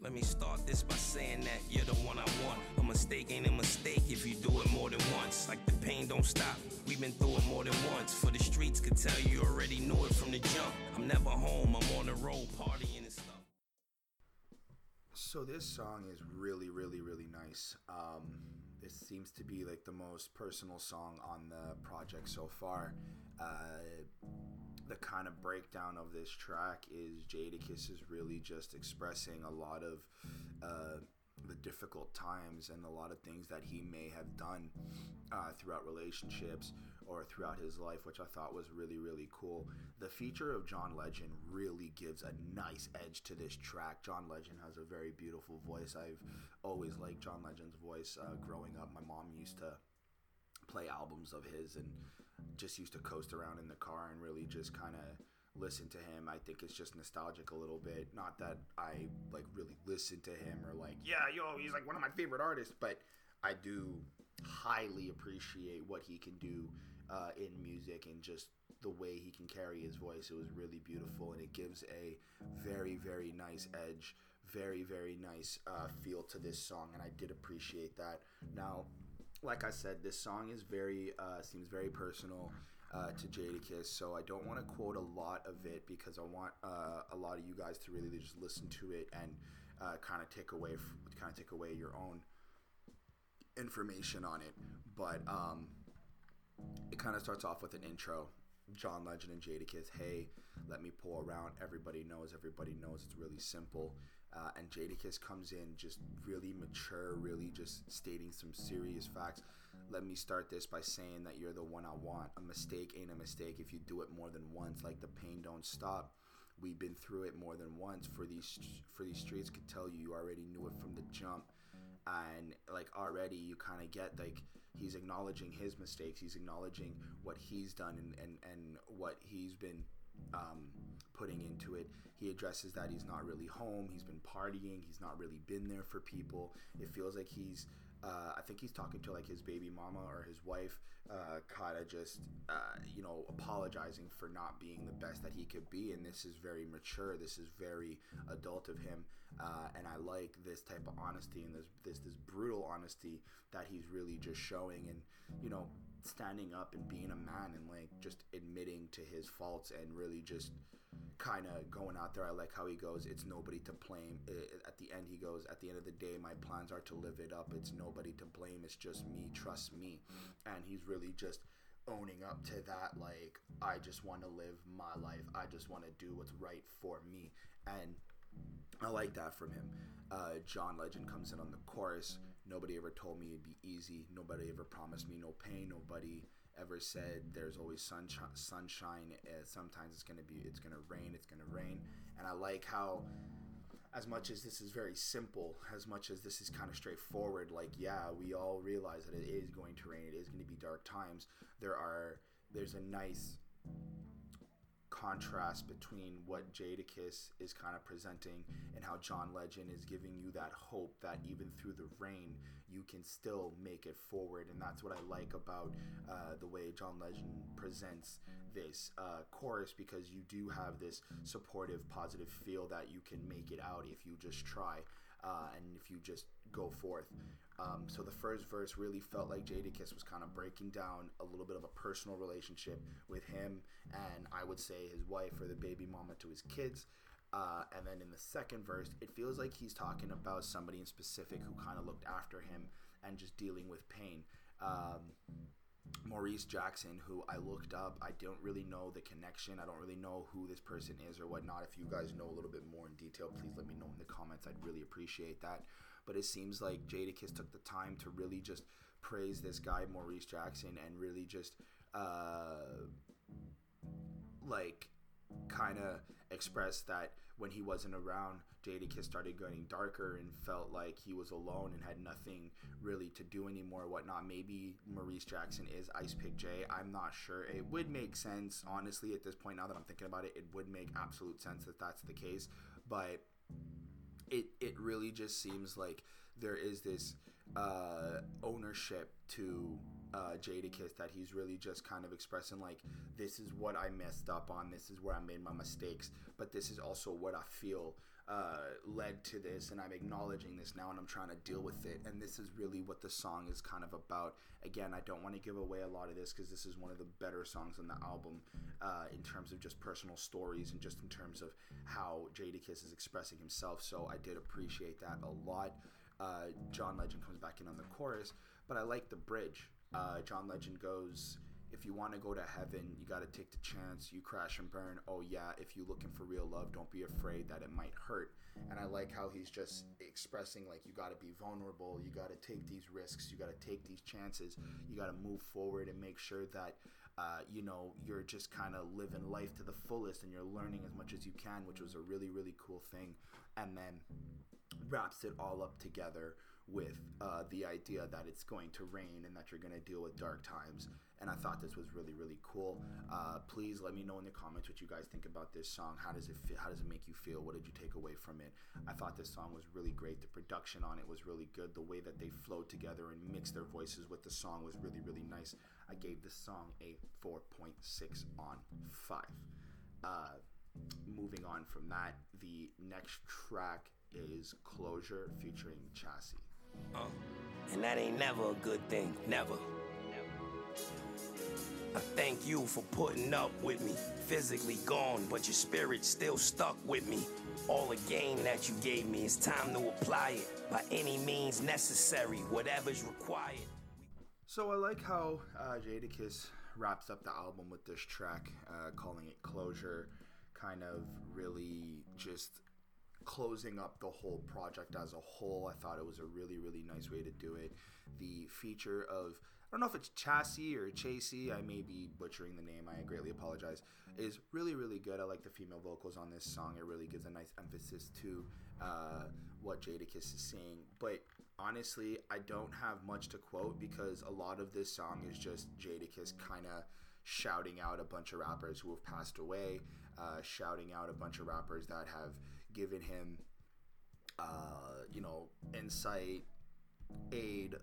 Let me start this by saying that you're the one I want. A mistake ain't a mistake if you do it more than once. Like the pain don't stop. We've been through it more than once. For the streets could tell you already knew it from the jump. I'm never home. I'm on the road partying stuff. So this song is really, really, really nice. Um, this seems to be like the most personal song on the project so far. Uh, the kind of breakdown of this track is Jadakiss is really just expressing a lot of uh, the difficult times and a lot of things that he may have done uh, throughout relationships or throughout his life, which I thought was really, really cool. The feature of John Legend really gives a nice edge to this track. John Legend has a very beautiful voice. I've always liked John Legend's voice uh, growing up. My mom used to play albums of his and just used to coast around in the car and really just kind of listen to him. I think it's just nostalgic a little bit. Not that I like really listen to him or like, yeah, yo, he's like one of my favorite artists, but I do highly appreciate what he can do uh, in music and just the way he can carry his voice. It was really beautiful and it gives a very, very nice edge, very, very nice uh, feel to this song, and I did appreciate that. Now, like I said, this song is very uh, seems very personal uh, to Jadakiss, so I don't want to quote a lot of it because I want uh, a lot of you guys to really just listen to it and uh, kind of take away kind of take away your own information on it. But um, it kind of starts off with an intro. John Legend and Jadakiss, hey, let me pull around. Everybody knows, everybody knows. It's really simple. Uh, and Jadakiss comes in just really mature, really just stating some serious facts. Let me start this by saying that you're the one I want. A mistake ain't a mistake if you do it more than once. Like the pain don't stop. We've been through it more than once. For these for these streets could tell you you already knew it from the jump. And like already you kind of get like he's acknowledging his mistakes. He's acknowledging what he's done and and, and what he's been um, putting into it. He addresses that he's not really home. He's been partying. He's not really been there for people. It feels like he's. Uh, I think he's talking to like his baby mama or his wife, uh, kind of just uh, you know apologizing for not being the best that he could be, and this is very mature. This is very adult of him, uh, and I like this type of honesty and this this this brutal honesty that he's really just showing, and you know standing up and being a man and like just admitting to his faults and really just kind of going out there. I like how he goes, it's nobody to blame. At the end, he goes, at the end of the day, my plans are to live it up. It's nobody to blame. It's just me. Trust me. And he's really just owning up to that. Like, I just want to live my life. I just want to do what's right for me. And I like that from him. Uh, John Legend comes in on the chorus. Nobody ever told me it'd be easy. Nobody ever promised me no pain. Nobody ever said there's always sunshine. Sunshine. Sometimes it's gonna be. It's gonna rain. It's gonna rain. And I like how, as much as this is very simple, as much as this is kind of straightforward. Like yeah, we all realize that it is going to rain. It is going to be dark times. There are. There's a nice contrast between what Jadakiss is kind of presenting and how John Legend is giving you that hope that even through the rain you can still make it forward. And that's what I like about uh, the way John Legend presents this uh, chorus because you do have this supportive positive feel that you can make it out if you just try uh, and if you just go forth um, so the first verse really felt like Jadakiss was kind of breaking down a little bit of a personal relationship with him and I would say his wife or the baby mama to his kids. Uh, and then in the second verse, it feels like he's talking about somebody in specific who kind of looked after him and just dealing with pain. Um, Maurice Jackson, who I looked up. I don't really know the connection. I don't really know who this person is or whatnot. If you guys know a little bit more in detail, please let me know in the comments. I'd really appreciate that. But it seems like Jadakiss took the time to really just praise this guy, Maurice Jackson, and really just uh, like kind of expressed that when he wasn't around, Jadakiss started getting darker and felt like he was alone and had nothing really to do anymore, or whatnot. Maybe Maurice Jackson is Ice Pick J. I'm not sure. It would make sense, honestly, at this point. Now that I'm thinking about it, it would make absolute sense that that's the case. But it it really just seems like there is this uh, ownership to uh, Jadakiss that he's really just kind of expressing like this is what I messed up on, this is where I made my mistakes, but this is also what I feel uh, led to this, and I'm acknowledging this now, and I'm trying to deal with it. And this is really what the song is kind of about. Again, I don't want to give away a lot of this because this is one of the better songs on the album uh, in terms of just personal stories and just in terms of how Jadakiss is expressing himself. So I did appreciate that a lot. Uh, John Legend comes back in on the chorus, but I like the bridge. Uh, John Legend goes if you want to go to heaven, you got to take the chance. You crash and burn. Oh, yeah, if you're looking for real love, don't be afraid that it might hurt. And I like how he's just expressing, like, you got to be vulnerable. You got to take these risks. You got to take these chances. You got to move forward and make sure that, uh, you know, you're just kind of living life to the fullest and you're learning as much as you can, which was a really, really cool thing. And then wraps it all up together with uh, the idea that it's going to rain and that you're going to deal with dark times. And I thought this was really, really cool. Uh, please let me know in the comments what you guys think about this song. How does it feel? How does it make you feel? What did you take away from it? I thought this song was really great. The production on it was really good. The way that they flowed together and mixed their voices with the song was really, really nice. I gave this song a 4.6 on 5. Uh, moving on from that, the next track is Closure featuring Chassis. Uh, and that ain't never a good thing. Never. I thank you for putting up with me. Physically gone, but your spirit still stuck with me. All the game that you gave me, it's time to apply it by any means necessary, whatever's required. So I like how uh, Jadakiss wraps up the album with this track, uh, calling it Closure, kind of really just closing up the whole project as a whole. I thought it was a really, really nice way to do it. The feature of I don't know if it's Chassis or Chasey. I may be butchering the name. I greatly apologize. Is really really good. I like the female vocals on this song. It really gives a nice emphasis to uh, what Jadakiss is saying. But honestly, I don't have much to quote because a lot of this song is just Jadakiss kind of shouting out a bunch of rappers who have passed away, uh, shouting out a bunch of rappers that have given him, uh, you know, insight, aid,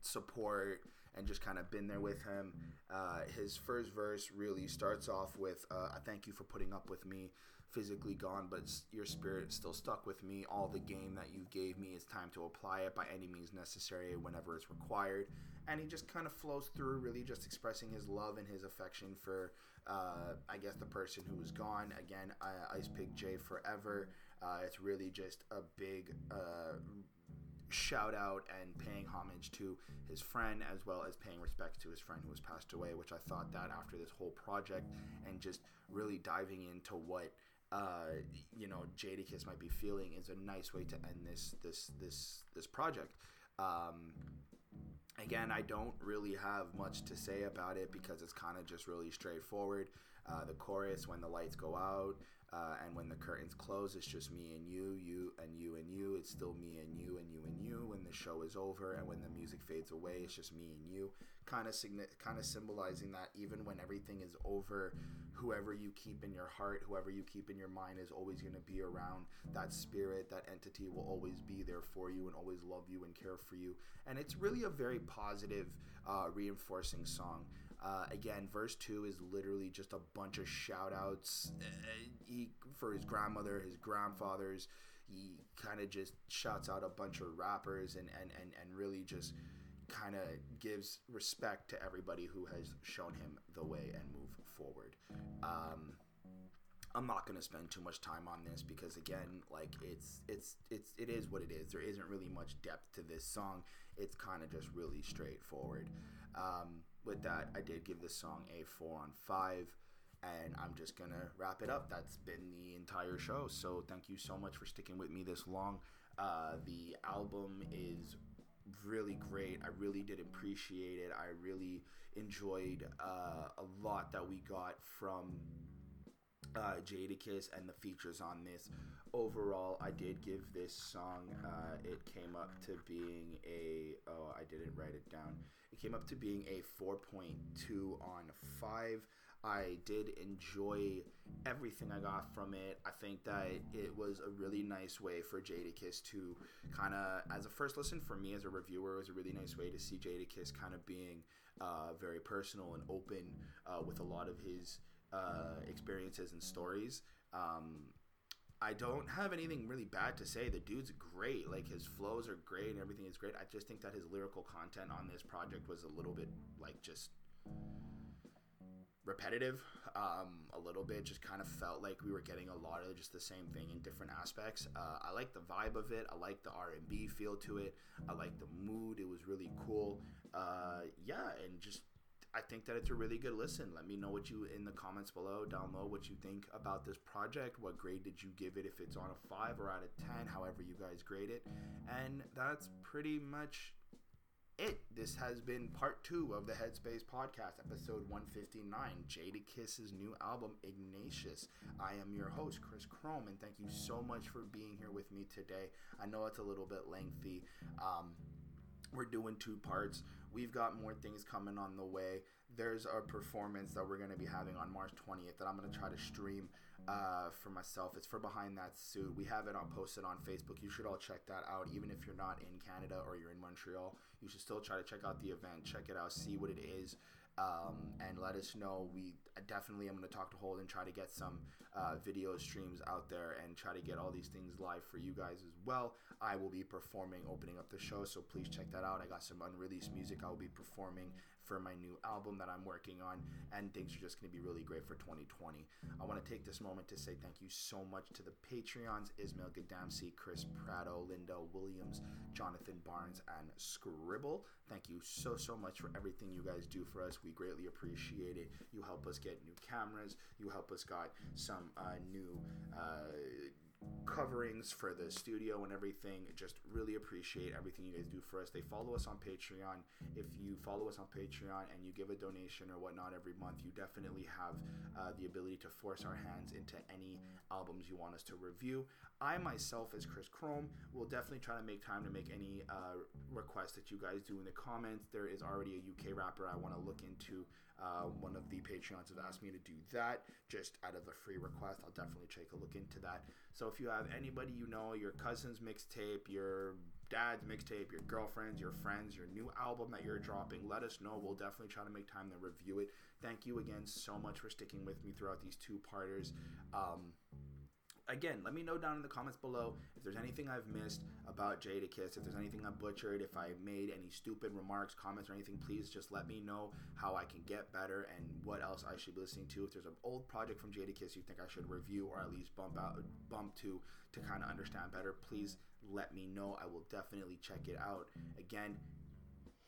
support, and just kind of been there with him. Uh, his first verse really starts off with, uh, "I thank you for putting up with me." Physically gone, but your spirit still stuck with me. All the game that you gave me, it's time to apply it by any means necessary whenever it's required. And he just kind of flows through, really just expressing his love and his affection for, uh, I guess, the person who was gone. Again, uh, Ice Pick J forever. Uh, it's really just a big uh, shout out and paying homage to his friend as well as paying respect to his friend who has passed away which i thought that after this whole project and just really diving into what uh, you know Jadakiss might be feeling is a nice way to end this this this this project um, again i don't really have much to say about it because it's kind of just really straightforward. Uh, the chorus when the lights go out Uh, and when the curtains close, it's just me and you, you and you and you. It's still me and you and you and you. When the show is over and when the music fades away, it's just me and you. Kind of signi- kind of symbolizing that even when everything is over, whoever you keep in your heart, whoever you keep in your mind, is always going to be around. That spirit, that entity will always be there for you and always love you and care for you. And it's really a very positive, uh, reinforcing song. Uh, again, verse two is literally just a bunch of shout outs uh, he, for his grandmother, his grandfathers. He kind of just shouts out a bunch of rappers and, and, and, and really just kind of gives respect to everybody who has shown him the way and move forward. Um, I'm not going to spend too much time on this because again, like it's it's it's it is what it is. There isn't really much depth to this song. It's kind of just really straightforward. Um, with that, I did give this song a four on five, and I'm just gonna wrap it up. That's been the entire show. So thank you so much for sticking with me this long. Uh, the album is really great. I really did appreciate it. I really enjoyed uh, a lot that we got from uh, Jadakiss and the features on this. Overall, I did give this song. Uh, it came up to being a. Oh, I didn't write it down. It came up to being a 4.2 on 5. I did enjoy everything I got from it. I think that it was a really nice way for Jadakiss to kind of, as a first listen for me as a reviewer, it was a really nice way to see Jadakiss kind of being uh, very personal and open uh, with a lot of his uh, experiences and stories. Um, I don't have anything really bad to say. The dude's great. Like his flows are great and everything is great. I just think that his lyrical content on this project was a little bit like just repetitive um, a little bit just kind of felt like we were getting a lot of just the same thing in different aspects uh, i like the vibe of it i like the r&b feel to it i like the mood it was really cool uh, yeah and just I think that it's a really good listen. Let me know what you in the comments below, down low, what you think about this project. What grade did you give it? If it's on a five or out of ten, however you guys grade it. And that's pretty much it. This has been part two of the Headspace podcast, episode 159, Jadakiss's new album, Ignatius. I am your host, Chris Chrome, and thank you so much for being here with me today. I know it's a little bit lengthy. Um, we're doing two parts. We've got more things coming on the way. There's a performance that we're going to be having on March 20th that I'm going to try to stream uh, for myself. It's for Behind That Suit. We have it on posted on Facebook. You should all check that out. Even if you're not in Canada or you're in Montreal, you should still try to check out the event. Check it out. See what it is. Um, and let us know. We definitely am going to talk to Holden, try to get some uh, video streams out there, and try to get all these things live for you guys as well. I will be performing, opening up the show, so please check that out. I got some unreleased music I will be performing for my new album that I'm working on, and things are just going to be really great for 2020. I want to take this moment to say thank you so much to the Patreons Ismail Gadamsi, Chris Prado, Linda Williams, Jonathan Barnes, and Scribble. Thank you so, so much for everything you guys do for us. We greatly appreciate it. You help us get new cameras, you help us got some uh, new. Uh, coverings for the studio and everything. Just really appreciate everything you guys do for us. They follow us on Patreon. If you follow us on Patreon and you give a donation or whatnot every month, you definitely have uh, the ability to force our hands into any albums you want us to review. I myself, as Chris Chrome, will definitely try to make time to make any uh, requests that you guys do in the comments. There is already a UK rapper I want to look into. Uh, one of the Patreons have asked me to do that just out of a free request. I'll definitely take a look into that. So if you have anybody you know, your cousin's mixtape, your dad's mixtape, your girlfriend's, your friends, your new album that you're dropping, let us know. We'll definitely try to make time to review it. Thank you again so much for sticking with me throughout these two parters. Um, again, let me know down in the comments below if there's anything I've missed about Jadakiss, if there's anything I butchered, if I made any stupid remarks, comments, or anything. Please just let me know how I can get better and what else I should be listening to. If there's an old project from Jadakiss you think I should review or at least bump out, bump to to kind of understand better, please let me know. I will definitely check it out. Again,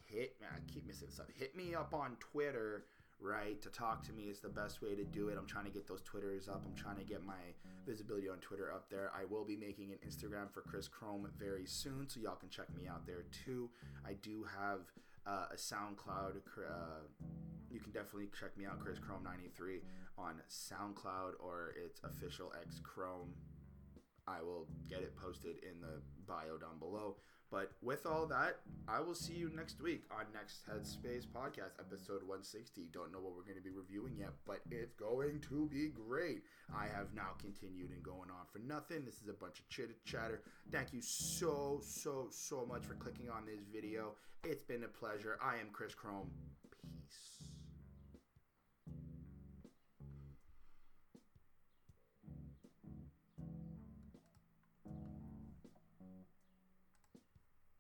hit man, I keep missing up. Hit me up on Twitter right? To talk to me is the best way to do it. I'm trying to get those Twitters up. I'm trying to get my visibility on Twitter up there. I will be making an Instagram for Chris Chrome very soon, so y'all can check me out there too. I do have uh, a SoundCloud. Uh, you can definitely check me out, Chris Chrome ninety three on SoundCloud or its official X Chrome. I will get it posted in the bio down below. But with all that, I will see you next week on Next Headspace Podcast, episode 160. Don't know what we're going to be reviewing yet, but it's going to be great. I have now continued and going on for nothing. This is a bunch of chitter chatter. Thank you so, so, so much for clicking on this video. It's been a pleasure. I am Chris Chrome.